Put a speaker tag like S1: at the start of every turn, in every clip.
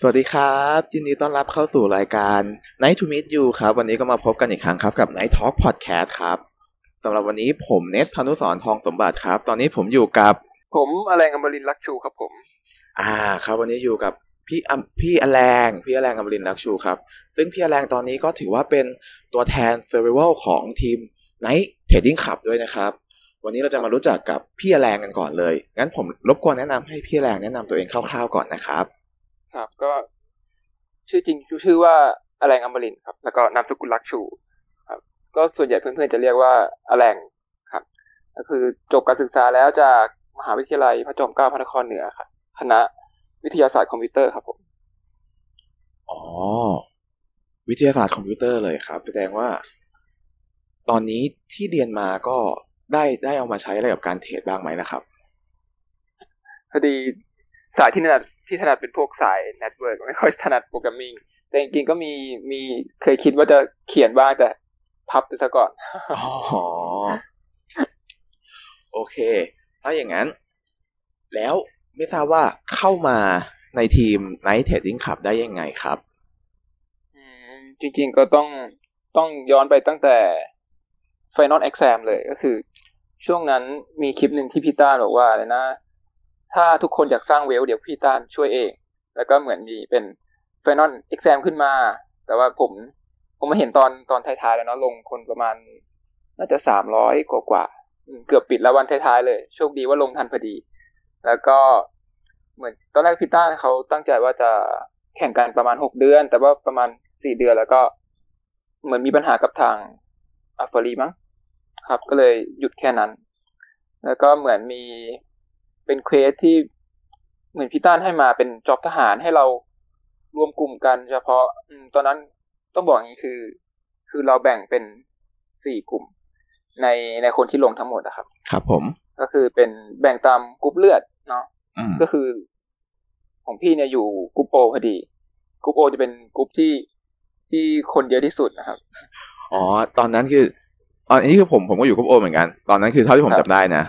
S1: สวัสดีครับยินดีต้อนรับเข้าสู่รายการ Night to Meet You ครับ วันนี้ก็มาพบกันอีกครั้งครับกับ Night Talk Podcast ครับสำหรับวันนี้ผมเนทพานุสรทองสมบัติครับ ตอนนี้ผมอยู่กับ
S2: ผมอแรงอมรินทร์ลักชูครับผม
S1: อ่า ครับวันนี้อยู่กับพี่อำพี่อแรงพี่อแรงอมรินทร์ลักชูครับ ซึ่งพี่อแรงตอนนี้ก็ถือว่าเป็นตัวแทน Survival ของทีม Night Trading Club ด้วยนะครับ วันนี้เราจะมารู้จักกับพี่อแรงกันก่อนเลยงั้นผมรบกวนแนะนำให้พี่อแรงแนะนำตัวเองคร่าวๆก่อนนะครับ
S2: ครับ ก็ชื่อจริงชื่อว่าอแรงอมรินทร์ครับ แล้วก็นามสกุลลักชูครับ ก็ส่วนใหญ่เพื่อนๆจะเรียกว่าอแรงครับ ก็คือจบการศึกษาแล้วจากมหาวิทยาลัยพระจอมเกล้าพระนครเหนือครับคณะวิทยาศาสตร์คอมพิวเตอร์ครับผม
S1: อ๋อ วิทยาศาสตร์คอมพิวเตอร์เลยครับ แสดงว่า ตอนนี้ที่เรียนมาก็ได้ได้เอามาใช้อะไรกับการเทรดบ้างไหมนะครับ
S2: พอดี สายที่ถนัดที่ถนัดเป็นพวกสาย network ไม่ค่อยถนัด programming แต่จริงๆก็มีมีเคยคิดว่าจะเขียนบ้างแต่พับไปซะก่อน
S1: อ๋อโอเค ถ้าอย่างนั้น แล้วไม่ทราบว่าเข้ามาในทีม Night Trading Club ได้ยังไงครับ
S2: อืมจริงๆก็ต้องต้องย้อนไปตั้งแต่ Final Exam เลยก็คือ ช่วงนั้นมีคลิปหนึ่งที่พี่ต้าบอกว่าอะไรนะ ถ้าทุกคนอยากสร้างเวลเดี๋ยวพี่ต้าช่วยเอง แล้วก็เหมือนมีเป็น Final Exam ขึ้นมา แต่ว่าผมผมมาเห็นตอนตอนท้ายๆแล้วเนาะลงคนประมาณ น่าจะสามร้อยกว่ากว่าเกือบปิดแล้ววันท้ายๆเลย โชคดีว่าลงทันพอดี แล้วก็เหมือนตอนแรกพี่ต้านเขาตั้งใจว่าจะแข่งกันประมาณหกเดือน แต่ว่าประมาณสี่เดือนแล้วก็เหมือนมีปัญหากับทางอัฟฟรีมั้งครับ ก็เลยหยุดแค่นั้น แล้วก็เหมือนมี เป็น quest ที่เหมือนพี่ต้านให้มาเป็น job ทหารให้เรารวมกลุ่มกัน เฉพาะอืมตอนนั้นต้องบอกอย่างนี้คือ คือเราแบ่งเป็นสี่กลุ่ม ในในคนที่ลงทั้งหมดนะครับ
S1: ครับผม
S2: ก็คือเป็นแบ่งตามกรุ๊ปเลือดเนาะ
S1: อืม
S2: ก็คือ ของพี่เนี่ยอยู่กรุ๊ปโอพอดีกรุ๊ปโอจะเป็นกรุ๊ปที่ที่คนเยอะที่สุดนะครับ
S1: อ๋อ ตอนนั้นคืออันนี้คือผมผมก็อยู่กับโอเหมือนกัน ตอนนั้นคือเท่าที่ผม
S2: ครับ
S1: จำได้นะ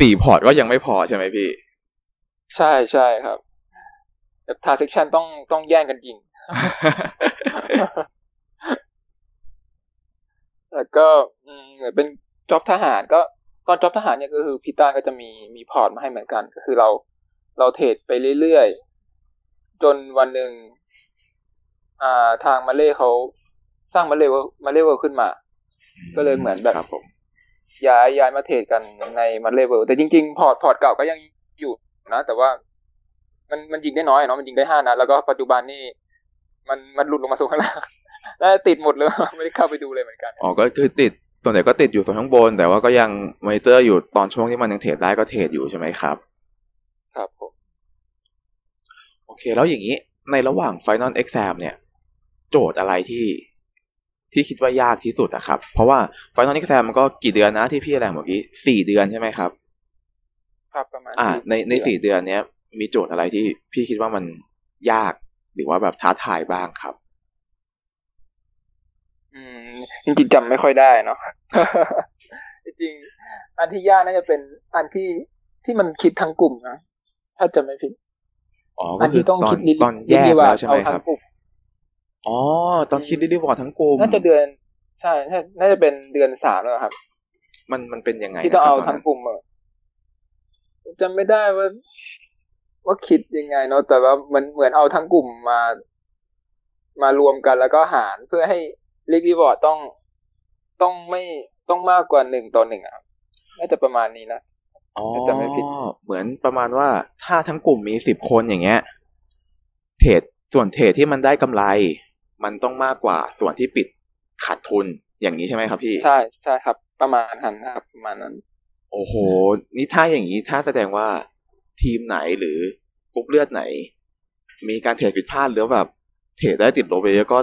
S1: สี่พอร์ตก็ยังไม่พอใช่ไหมพี่
S2: ใช่ใช่ครับแบบ transaction ต้องต้องแย่งกันยิง แล้วก็อืมเหมือนเป็น job ทหารก็ตอน job ทหารเนี่ยก็คือพี่ต้าก็จะมีมีพอร์ตมาให้เหมือนกัน ก็คือเราเราเทรดไปเรื่อยๆ จนวันหนึ่งอ่าทางมาเล่เขาสร้างมาเล่มาเล่เวิลด์ขึ้นมา ก็เลยเหมือนแบบ
S1: ครับผม
S2: ย้ายย้ายมาเทรดกันในมาเล่เวิลด์แต่จริง ๆ พอร์ตพอร์ตเก่าก็ยังอยู่นะ แต่ว่ามันมันยิงได้น้อยอะเนาะมันยิงได้ห้านัดแล้วก็ปัจจุบันนี่มันมันหลุดลงมาสู่ข้างล่างแล้วติดหมดเลยไม่ได้เข้าไปดูเลยเหมือนกัน
S1: อ๋อก็คือติดส่วนใหญ่ก็ติดอยู่ส่วนข้างบน แต่ว่าก็ยังมอนิเตอร์อยู่ตอนช่วงที่มันยังเทรดได้ก็เทรดอยู่ใช่ไหมครับ
S2: ครับผม
S1: โอเค แล้วอย่างนี้ในระหว่าง Final Exam เนี่ย โจทย์อะไรที่ ที่คิดว่ายากที่สุดอะครับ เพราะว่า Final Exam มันก็กี่เดือนนะที่พี่แรงเมื่อกี้สี่เดือนใช่ไหมครับ
S2: ครับประมาณ
S1: อ่า
S2: สี่
S1: ในใน
S2: เดือน
S1: สี่เดือนเนี้ย มีโจทย์อะไรที่พี่คิดว่ามันยากหรือว่าแบบท้าทายบ้างครับ
S2: อืมจริงๆจำไม่ค่อยได้เนาะจริงๆอันที่ยากน่าจะเป็นอันที่ที่มันคิดทั้งกลุ่มนะถ้าจำไม่ผิด
S1: อ๋อ
S2: อั
S1: ก็
S2: น
S1: คือ
S2: ที่ต้อง
S1: ตอน
S2: คิดลิ
S1: ตอนแยก
S2: ลิว่า
S1: แล้วใช่ไหม
S2: เอา
S1: ค
S2: ทั้
S1: รับ
S2: งกลุ่ม
S1: อ๋อ ตอนคิดรีวอร์ดทั้งกลุ่ม
S2: น่าจะเดือนใช่น่าน่าจะเป็นเดือนสามแล้วครับ
S1: มันมันเป็นยังไง
S2: ที่ต้องเอา
S1: นะครับ
S2: ทั้งกลุ่มอะจำไม่ได้ว่า ว่าคิดยังไงเนาะแต่ว่ามันเหมือนเอาทั้งกลุ่มมา มารวมกันแล้วก็หารเพื่อให้ลิกรีวอร์ดต้องต้องไม่ต้องมากกว่าหนึ่งต่อหนึ่งอะครับน่าจะประมาณนี้นะ
S1: อ๋อ
S2: ถ้าจำไม่ผิด
S1: เหมือนประมาณว่าถ้าทั้งกลุ่มมีสิบคนอย่างเงี้ย เทรดส่วนเทรดที่มันได้กำไร มันต้องมากกว่าส่วนที่ปิดขาดทุนอย่างนี้ใช่ไหมครับพี่
S2: ใช่ใช่ครับ ประมาณนั้นครับประมาณนั้น
S1: โอ้โห นี่ถ้าอย่างนี้ถ้าแสดงว่าทีมไหนหรือกรุ๊ปเลือดไหน มีการเทรดผิดพลาดหรือแบบเทรดได้ติดลบไปเยอะก็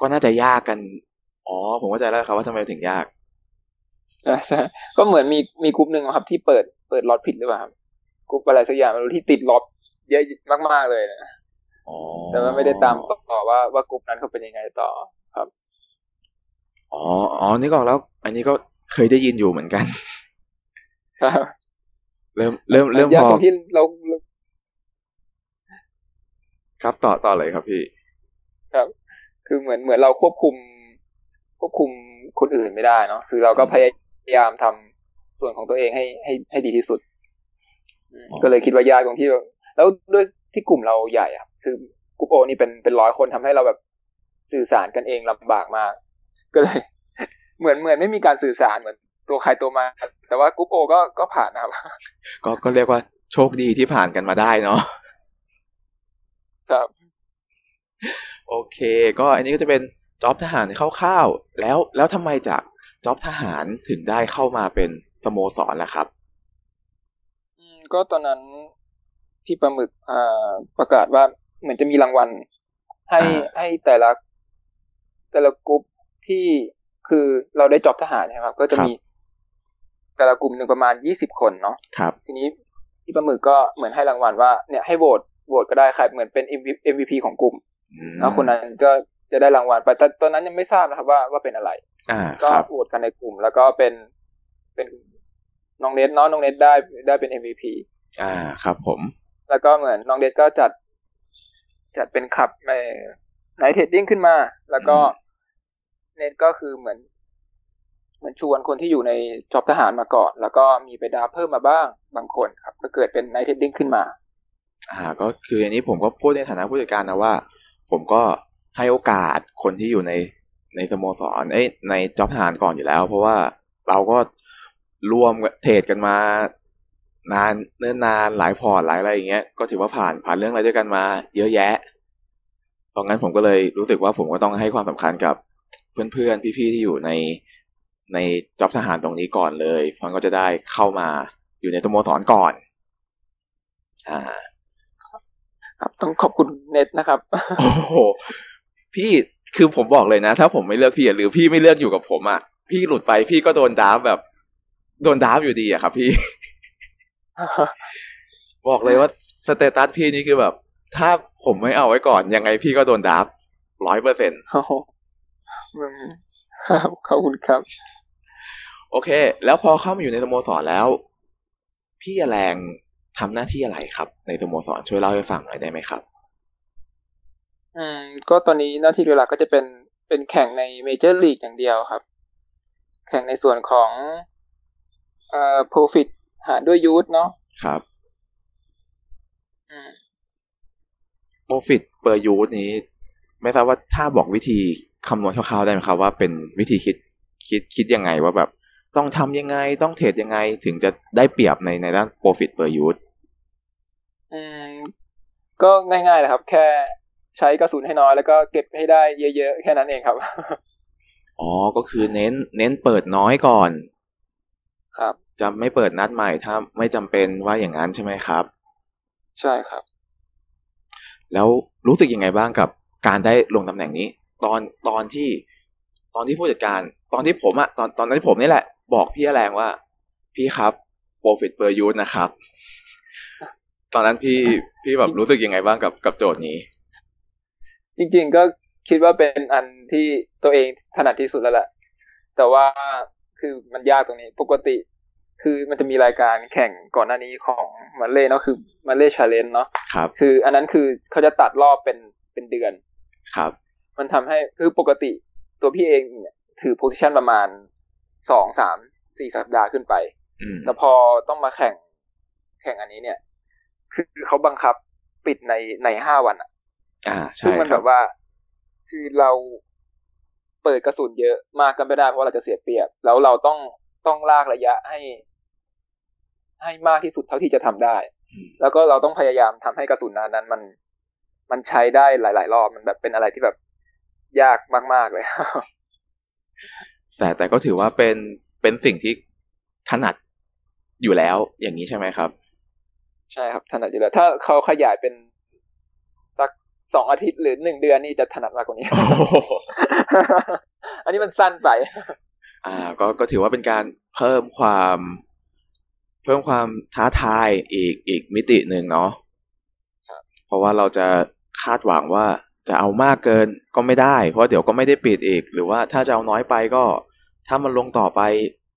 S1: ก็น่าจะยากกัน อ๋อ ผมเข้าใจแล้วครับว่าทำไมถึงยาก
S2: ใช่ใช่ก็เหมือนมีมีกลุ่มหนึ่งอะครับ ที่เปิดเปิดล็อตผิดหรือเปล่าครับกลุ่มอะไรสักอย่างไม่รู้ที่ติดล็อตเยอะมากๆเลยนะ
S1: อ๋อ
S2: แต่ว่าไม่ได้ตามต่อว่าว่ากลุ่มนั้นเขาเป็นยังไงต่อครับ
S1: อ๋ออ๋อนี่ก็แล้ว อันนี้ก็เคยได้ยินอยู่เหมือนกัน
S2: ครับ
S1: เริ่มเริ่มเริ่ม
S2: ยาก
S1: พอ
S2: ตรงที่เรา
S1: ครับต่อต่อเลยครับพี่
S2: ครับ คือเหมือนเหมือนเราควบคุม ควบคุมคนอื่นไม่ได้เนาะคือเราก็พยายามทำส่วนของตัวเองให้ให้ให้ดีที่สุดอืม
S1: อ๋อ
S2: ก็เลยคิดว่ายากตรงที่แบบแล้วด้วยที่กลุ่มเราใหญ่อะครับ คือกลุ่มโอนี่เป็นเป็นร้อยคนทำให้เราแบบสื่อสารกันเองลำบากมาก ก็เลย เหมือนเหมือนไม่มีการสื่อสารเหมือนตัวใครตัวมา แต่ว่ากลุ่มโอก็ก็ผ่านนะครับ
S1: ก็ก็เรียกว่าโชคดีที่ผ่านกันมาได้เนาะ
S2: ครับ
S1: โอเค ก็อันนี้ก็จะเป็นจ็อบทหารคร่าวๆแล้วแล้วทำไมจากจ็อบทหารถึงได้เข้ามาเป็นสโมสรล่ะครับ
S2: อืมก็ตอนนั้นพี่ปลาหมึกอ่าประกาศว่า เหมือนจะมีรางวัล ให้
S1: อ่า
S2: ให้แต่ละ แต่ละกลุ่มที่คือเราได้จอบทหารใช่ไหมครับ ก็จะมีแต่ละกลุ่มหนึ่งประมาณยี่สิบคนเนาะ
S1: ครับ
S2: ทีนี้พี่ปลาหมึกก็เหมือนให้รางวัลว่าเนี่ยให้โหวตโหวตก็ได้ใครเหมือนเป็น MVP ของกลุ่ม
S1: อืม
S2: แล้วคนนั้นก็จะได้รางวัลไปแต่ตอนนั้นยังไม่ทราบนะครับว่าว่าเป็นอะไร
S1: อ่า
S2: ก็
S1: ครับ
S2: โหวตกันในกลุ่ม แล้วก็เป็นเป็นน้องเนทเนาะน้องเนทได้ได้เป็น MVP
S1: อ่าครับผม
S2: แล้วก็เหมือนน้องเดชก็จัด จัดเป็นขับใน Night Trading ขึ้นมา แล้วก็
S1: อืม
S2: เน็ตก็คือเหมือนเหมือนชวนคนที่อยู่ใน job ทหารมาก่อน แล้วก็มีไปดาวเพิ่มมาบ้างบางคนครับ ก็เกิดเป็น Night Trading ขึ้นมา
S1: อ่า ก็คืออันนี้ผมก็พูดในฐานะผู้จัดการนะว่า ผมก็ให้โอกาสคนที่อยู่ในในสโมสรเอ้ยใน job ทหารก่อนอยู่แล้ว เพราะว่าเราก็รวมเทรดกันมา นานเนิ่นนานหลายพอร์ตหลายอะไรอย่างเงี้ยก็ถือว่าผ่านผ่านเรื่องอะไรด้วยกันมา เยอะแยะเพราะงั้นผมก็เลยรู้สึกว่าผมก็ต้องให้ความสำคัญกับเพื่อนๆ พี่ๆ ที่อยู่ในในจ็อบทหารตรงนี้ก่อนเลยเพราะก็จะได้เข้ามาอยู่ในสโมสรก่อน อ่า
S2: ครับต้องขอบคุณเน็ตนะครับ
S1: โอ้โหพี่คือผมบอกเลยนะ ถ้าผมไม่เลือกพี่อะหรือพี่ไม่เลือกอยู่กับผมอะพี่หลุดไปพี่ก็โดน draft แบบ โดน draft อยู่ดีอะครับ พี่ บอกเลยว่า status พี่นี่คือแบบ ถ้าผมไม่เอาไว้ก่อน ยังไงพี่ก็โดน draft ร้อยเปอร์เซ็น
S2: โอ้โหอืมครับขอบคุณครับ
S1: โอเค แล้วพอเข้ามาอยู่ในสโมสรแล้ว พี่แรงทำหน้าที่อะไรครับ ในสโมสรช่วยเล่าให้ฟังหน่อยได้ไหมครับ
S2: อืม ก็ตอนนี้หน้าที่หลักก็จะเป็นเป็นแข่งในเมเจอร์ลีกอย่างเดียวครับ แข่งในส่วนของเอ่อ profit หารด้วยยูทเนาะ
S1: ครับ
S2: อืม
S1: profit per use นี้ ไม่ทราบว่าถ้าบอกวิธีคำนวณคร่าวๆได้ไหมครับว่าเป็นวิธีคิดคิดคิดยังไงว่าแบบ ต้องทำยังไงต้องเทรดยังไงถึงจะได้เปรียบในในด้าน profit per use
S2: อืมก็ง่ายๆแหละครับ แค่ใช้กระสุนให้น้อยแล้วก็เก็บให้ได้เยอะๆ แค่นั้นเองครับ
S1: อ๋อ ก็คือเน้น เน้นเปิดน้อยก่อน
S2: ครับ
S1: จะไม่เปิดนัดใหม่ถ้าไม่จำเป็นว่าอย่างนั้นใช่ไหมครับ
S2: ใช่ครับ
S1: แล้วรู้สึกยังไงบ้างกับการได้ลงตำแหน่งนี้ ตอนตอนที่ ตอนที่ผู้จัดการ ตอนที่ผมอะตอนตอนนั้นผมนี่แหละ บอกพี่แรงว่า พี่ครับ profit per use นะครับ ตอนนั้นพี่พี่แบบรู้สึกยังไงบ้างกับกับโจทย์นี้
S2: จริงๆก็คิดว่าเป็นอันที่ตัวเองถนัดที่สุดแล้วแหละแต่ว่าคือมันยากตรงนี้ ปกติ คือมันจะมีรายการแข่งก่อนหน้านี้ของมันเล่เนาะคือมันเล่ชาเลนเนาะ
S1: ครับ
S2: คืออันนั้นคือเขาจะตัดรอบเป็นเป็นเดือน
S1: ครับ
S2: มันทำให้คือปกติตัวพี่เองเนี่ยถือโพซิชันประมาณสองสามสี่สัปดาห์ขึ้นไป
S1: อืม
S2: แต่พอต้องมาแข่งแข่งอันนี้เนี่ย คือเขาบังคับปิดในในห้าวันอะ
S1: อ่าใช่
S2: ซึ่งมัน
S1: ค
S2: แบ
S1: รับบ
S2: ว่า คือเราเปิดกระสุนเยอะมากกันไม่ได้เพราะเราจะเสียเปรียบ แล้วเราต้องต้องลากระยะให้ ให้มากที่สุดเท่าที่จะทำได้
S1: อืม
S2: แล้วก็เราต้องพยายามทำให้กระสุนนั้นนั้นมันมันใช้ได้หลาย ๆ รอบมันแบบเป็นอะไรที่แบบยากมาก ๆ เลย
S1: แต่แต่ก็ถือว่าเป็นเป็นสิ่งที่ถนัดอยู่แล้วอย่างนี้ใช่ไหมครับ
S2: ใช่ครับถนัดอยู่แล้ว ถ้าเขาขยายเป็นสักสองอาทิตย์หรือหนึ่งเดือนนี่จะถนัดมากกว่านี้อันนี้มันสั้นไป
S1: อ่า ก็ก็ถือว่าเป็นการเพิ่มความ เพิ่มความท้าทายอีกอีกมิติหนึ่งเนาะ
S2: ครับ
S1: เพราะว่าเราจะคาดหวังว่าจะเอามากเกินก็ไม่ได้ เพราะเดี๋ยวก็ไม่ได้ปิดอีก หรือว่าถ้าจะเอาน้อยไปก็ ถ้ามันลงต่อไป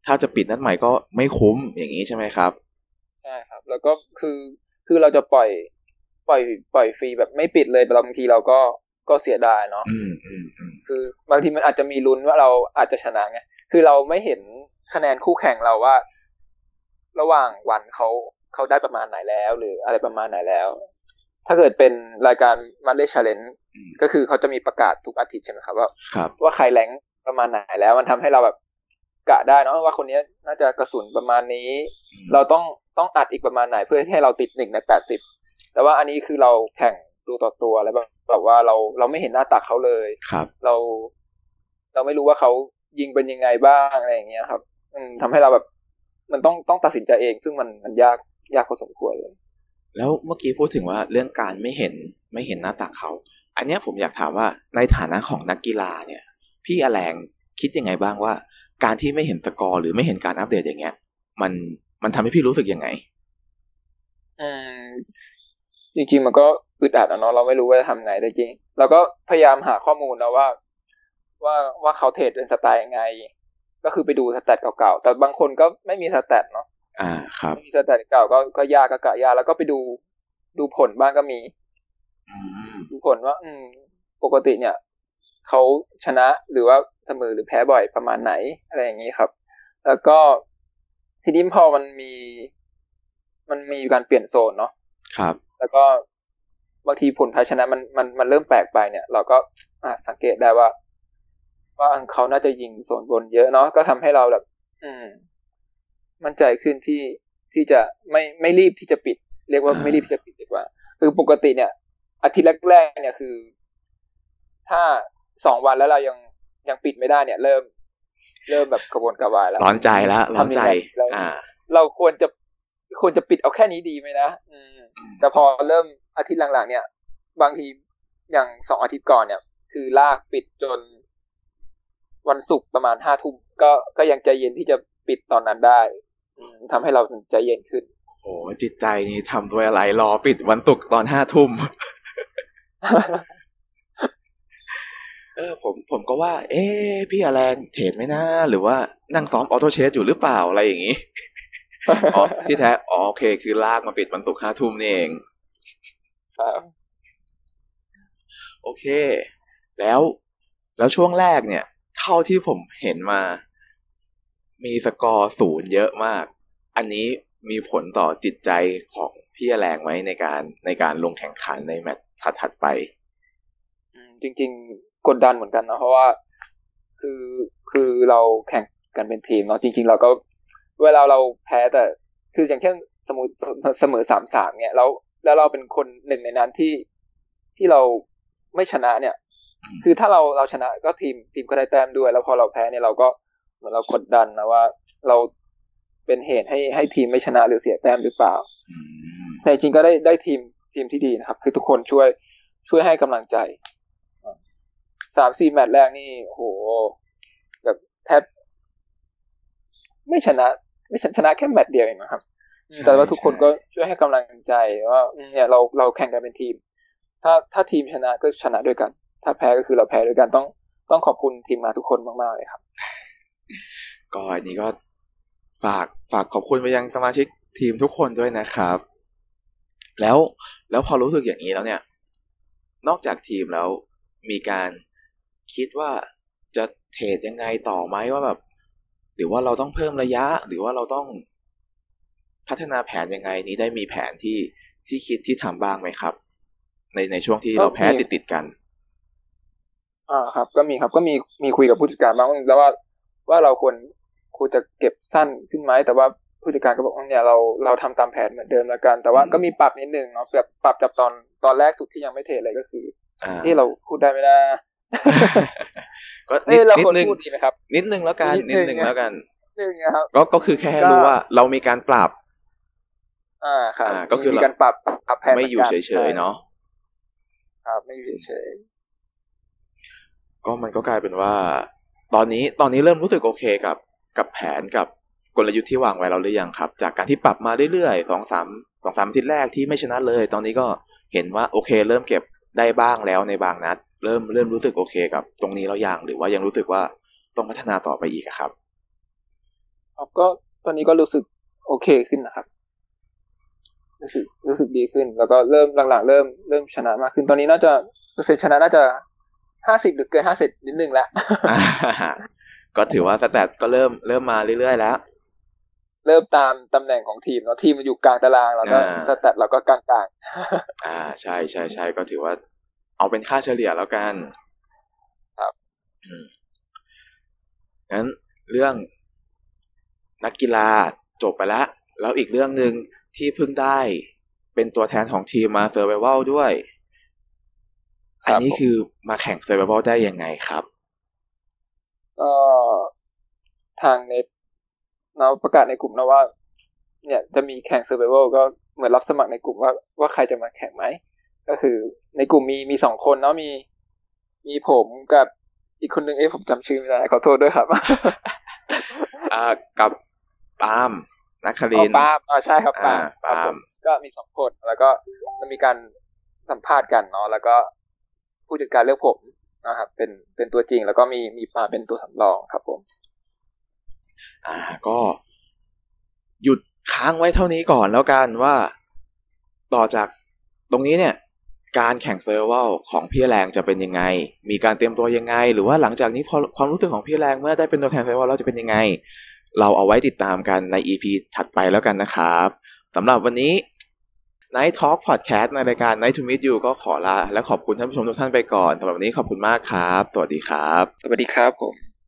S1: ถ้าจะปิดนัดใหม่ก็ไม่คุ้มอย่างนี้ใช่ไหมครับ
S2: ใช่ครับ แล้วก็คือคือเราจะปล่อย ปล่อยปล่อยฟรีแบบไม่ปิดเลยบางทีเราก็ก็เสียดายเนาะ
S1: อืมอืมอืม
S2: คือบางทีมันอาจจะมีลุ้นว่าเราอาจจะชนะไงคือเราไม่เห็นคะแนนคู่แข่งเราว่า ระหว่างวันเขาเขาได้ประมาณไหนแล้ว หรืออะไรประมาณไหนแล้ว ถ้าเกิดเป็นรายการมาเลชาเลน
S1: อืม
S2: ก็คือเขาจะมีประกาศทุกอาทิตย์ใช่ไหมครับว่า
S1: ครับ
S2: ว่าใครแรงค์ประมาณไหนแล้ว มันทำให้เราแบบกะได้เนอะว่าคนนี้น่าจะกระสุนประมาณนี้ เราต้องต้องอัดอีกประมาณไหนเพื่อให้เราติดหนึ่งในแปดสิบแต่ว่าอันนี้คือเราแข่งตัวต่อตัวแล้วแบบแบบว่าเราเราไม่เห็นหน้าตักเขาเลย
S1: ครับ
S2: เรา เราไม่รู้ว่าเขายิงเป็นยังไงบ้างอะไรอย่างเงี้ยครับ อืมทำให้เราแบบ มันต้องต้องตัดสินใจเอง ซึ่งมันมันยากยากพอสมควรเลย
S1: แล้วเมื่อกี้พูดถึงว่าเรื่องการไม่เห็นไม่เห็นหน้าตักเขา อันเนี้ยผมอยากถามว่าในฐานะของนักกีฬาเนี่ย พี่อแลงคิดยังไงบ้างว่า การที่ไม่เห็นสกอร์หรือไม่เห็นการอัปเดตอย่างเงี้ย มันมันทำให้พี่รู้สึกยังไง
S2: อืมจริงๆมันก็อึดอัดอะเนาะเราไม่รู้ว่าจะทำไงแต่จริงเราก็พยายามหาข้อมูลนะว่า ว่าว่าเขาเทรดเป็นสไตล์ยังไง ก็คือไปดู stat เก่าๆ แต่บางคนก็ไม่มี stat เนาะ
S1: อ่าครับ
S2: ไม่มี stat เก่าก็ก็ยากก็กะยากแล้วก็ไปดูดูผลบ้างก็มี
S1: อืม
S2: ดูผลว่า อืม ปกติเนี่ยเขาชนะหรือว่าเสมอหรือแพ้บ่อยประมาณไหน อะไรอย่างนี้ครับ แล้วก็ทีนี้พอมันมี มันมีการเปลี่ยนโซนเนาะ
S1: ครับ
S2: แล้วก็บางทีผลแพ้ชนะมันมันมันเริ่มแปลกไปเนี่ย เราก็อะสังเกตได้ว่า ว่าเขาน่าจะยิงโซนบนเยอะเนาะก็ทำให้เราแบบ อืม มั่นใจขึ้นที่ที่จะไม่ไม่รีบที่จะปิด เรียกว่า
S1: อ่า
S2: ไม่รีบที่จะปิดดีกว่า คือปกติเนี่ย อาทิตย์แรกๆเนี่ยคือ ถ้าสองวันแล้วเรายังยังปิดไม่ได้เนี่ย เริ่ม เริ่มแบบกระวนกระวายแล้ว
S1: ร้อนใจแล้วร้อนใจ
S2: ทำยังไงแล้ว
S1: อ่า
S2: เราควรจะควรจะปิดเอาแค่นี้ดีไหมนะอืม
S1: อืม
S2: แต่พอเริ่มอาทิตย์หลังๆ เนี่ย บางทีอย่างสองอาทิตย์ก่อนเนี่ย คือลากปิดจน วันศุกร์ประมาณห้าทุ่มก็ก็ยังใจเย็นที่จะปิดตอนนั้นได้อืมทำให้เราใจเย็นขึ้น
S1: โอ้จิตใจนี่ทำด้วยอะไรรอปิดวันตุกร์ตอนห้าทุ่มเออผมผมก็ว่า เอ๊ะพี่อแลนเทรดไหมนะหรือว่านั่งซ้อมออโต้เชสอยู่หรือเปล่าอะไรอย่างนี้อ๋อที่แท้อ๋อโอเค คือลากมาปิดวันตุกร์ห้าทุ่มนี่เอง
S2: ครับ
S1: โอเค แล้วแล้วช่วงแรกเนี่ยเท่าที่ผมเห็นมา มีสกอร์ศูนย์เยอะมาก อันนี้มีผลต่อจิตใจของพี่แรงไหมในการในการลงแข่งขันในแมตช์ถัดๆไป
S2: จริง ๆ กดดันเหมือนกันนะเพราะว่า คือคือเราแข่งกันเป็นทีมเนาะจริง ๆ เราก็เวลาเราแพ้แต่ คืออย่างเช่นสมมติเสมอสามสามเนี่ยแล้วแล้วเราเป็นคนหนึ่งในนั้นที่ที่เราไม่ชนะเนี่ย คือถ้าเราเราชนะก็ทีมทีมก็ได้แต้มด้วย แล้วพอเราแพ้เนี่ยเราก็เหมือนเรากดดันนะว่าเราเป็นเหตุให้ให้ทีมไม่ชนะหรือเสียแต้มหรือเปล่า
S1: อืม
S2: แต่จริงๆก็ได้ได้ทีมทีมที่ดีนะครับ คือทุกคนช่วยช่วยให้กำลังใจสามสี่แมตช์แรกนี่โหแบบแทบไม่ชนะ ไม่ชนะชนะแค่แมตช์เดียวเองนะครับ
S1: ใช่
S2: แต่ว่าทุกคน
S1: ใช่
S2: ก็ช่วยให้กำลังใจว่าอืมเนี่ยเราเราแข่งกันเป็นทีม ถ้าถ้าทีมชนะก็ชนะด้วยกัน ถ้าแพ้ก็คือเราแพ้ด้วยกันต้องต้องขอบคุณทีมงานทุกคนมากๆเลยครับ
S1: ก็อันนี้ก็ฝากฝากขอบคุณไปยังสมาชิกทีมทุกคนด้วยนะครับ แล้วแล้วพอรู้สึกอย่างนี้แล้วเนี่ย นอกจากทีมแล้วมีการคิดว่าจะเทรดยังไงต่อไหมว่าแบบ หรือว่าเราต้องเพิ่มระยะ หรือว่าเราต้องพัฒนาแผนยังไงนี้ได้มีแผนที่ที่คิดที่ทำบ้างไหมครับ ในในช่วงที่เราแพ้
S2: ก็มี
S1: ติดติดๆกัน
S2: อ่าครับ ก็มีครับก็มีมีคุยกับผู้จัดการบ้างแล้วว่าว่าเราควรควรจะเก็บสั้นขึ้นไหมแต่ว่าผู้จัดการก็บอกว่าเนี่ยเราเราทำตามแผนเหมือนเดิมแล้วกัน แต่ว่า
S1: อืม
S2: ก็มีปรับนิดนึงเนาะแบบปรับจากตอนตอนแรกสุดที่ยังไม่เทเลยก็คือ
S1: อ่า
S2: ที่เราพูดได้ไหมนะ
S1: ก็นิ
S2: เอ้
S1: ด
S2: ยเรา
S1: นิด
S2: ควร
S1: นึง
S2: พูดดีไหมครับ
S1: นิดนึงแล้วกัน
S2: นิ
S1: นิ
S2: ด
S1: ด
S2: นึ
S1: นึ
S2: ง
S1: ง
S2: นะ
S1: แล้วกัน
S2: นึงนะครับ
S1: ก็ก็คือแค่ให้
S2: ก็
S1: รู้ว่าเรามีการปรับ
S2: อ่าครับ
S1: อ่าก็คือ
S2: มีการปรับปรับแผน
S1: ไม่อยู่
S2: ห
S1: เฉ
S2: มืนกัน
S1: ยๆเนาะ
S2: ครับไม่อยู่เฉย
S1: ก็มันก็กลายเป็นว่า ตอนนี้ตอนนี้เริ่มรู้สึกโอเคกับกับแผนกับกลยุทธ์ที่วางไว้เราหรือยังครับ จากการที่ปรับมาเรื่อยๆสองสามสองสามอาทิตย์แรกที่ไม่ชนะเลย ตอนนี้ก็เห็นว่าโอเค เริ่มเก็บได้บ้างแล้วในบางนัด เริ่มเริ่มรู้สึกโอเคกับ ตรงนี้แล้วยังหรือว่ายังรู้สึกว่าต้องพัฒนาต่อไปอีกครับ
S2: ครับก็ตอนนี้ก็รู้สึกโอเคขึ้นนะครับรู้สึกรู้สึกดีขึ้น แล้วก็เริ่มหลังๆ เริ่มเริ่มชนะมากขึ้น ตอนนี้น่าจะเปอร์เซ็นต์ชนะน่าจะ ห้าสิบหรือเกินห้าสิบนิดนึงแล้ว
S1: อ่าก็ถือว่าสแตทก็เริ่มเริ่มมาเรื่อยๆแล้ว
S2: เริ่มตามตำแหน่งของทีมเนาะทีมมันอยู่กลางตารางแล้วก็
S1: อ่า
S2: สแตทเราก็กลางกลาง
S1: อ่า ใช่ใช่ใช่ก็ถือว่า เอาเป็นค่าเฉลี่ยแล้วกัน
S2: ครับ
S1: อืมงั้นเรื่องนักกีฬาจบไปแล้ว แล้วอีกเรื่องหนึ่งที่เพิ่งได้เป็นตัวแทนของทีมมาเซอร์ไ a เวลด้วย อันนี้คือมาแข่งเซอร์ไ a เวลได้ยังไงครับ
S2: ก็ทางเน็ตเราประกาศในกลุ่มนะว่า เนี่ยจะมีแข่งเซอร์ไ a เวลก็เหมือนรับสมัครในกลุ่มว่าว่าใครจะมาแข่งไหม ก็คือในกลุ่มมีมีสองคนเนาะมีมีผมกับอีกคนนึงเอ้ผมจำชื่อไม่ได้ขอโทษด้วยครับ
S1: อ่ากับปาล์มนักค
S2: อ๋
S1: ริ
S2: อน
S1: ทร์
S2: ปาล์มอ๋อใช่ครับปาล์ม
S1: อ่า
S2: ครับผ
S1: ปาล์ม
S2: มก็มีสองคนแล้วก็มันมีการสัมภาษณ์กันเนาะแล้วก็ ผู้จัดการเลือกผมนะครับเป็นเป็นตัวจริงแล้วก็มีมีปาล์มเป็นตัวสำรองครับผม
S1: อ่าก็ หยุดค้างไว้เท่านี้ก่อนแล้วกันว่า ต่อจากตรงนี้เนี่ย การแข่งเซอร์เวลของพี่แรงจะเป็นยังไง มีการเตรียมตัวยังไง หรือว่าหลังจากนี้พอความรู้สึกของพี่แรงเมื่อได้เป็นตัวแทนเซอร์เวลแล้วจะเป็นยังไง เราเอาไว้ติดตามกันใน EP ถัดไปแล้วกันนะครับสำหรับวันนี้ Night Talk Podcast ในรายการ Night to Meet You ก็ขอลาและขอบคุณท่านผู้ชมทุกท่านไปก่อนสำหรับวันนี้ขอบคุณมากครับ สวัสดีครับ
S2: สวัสดีครับผม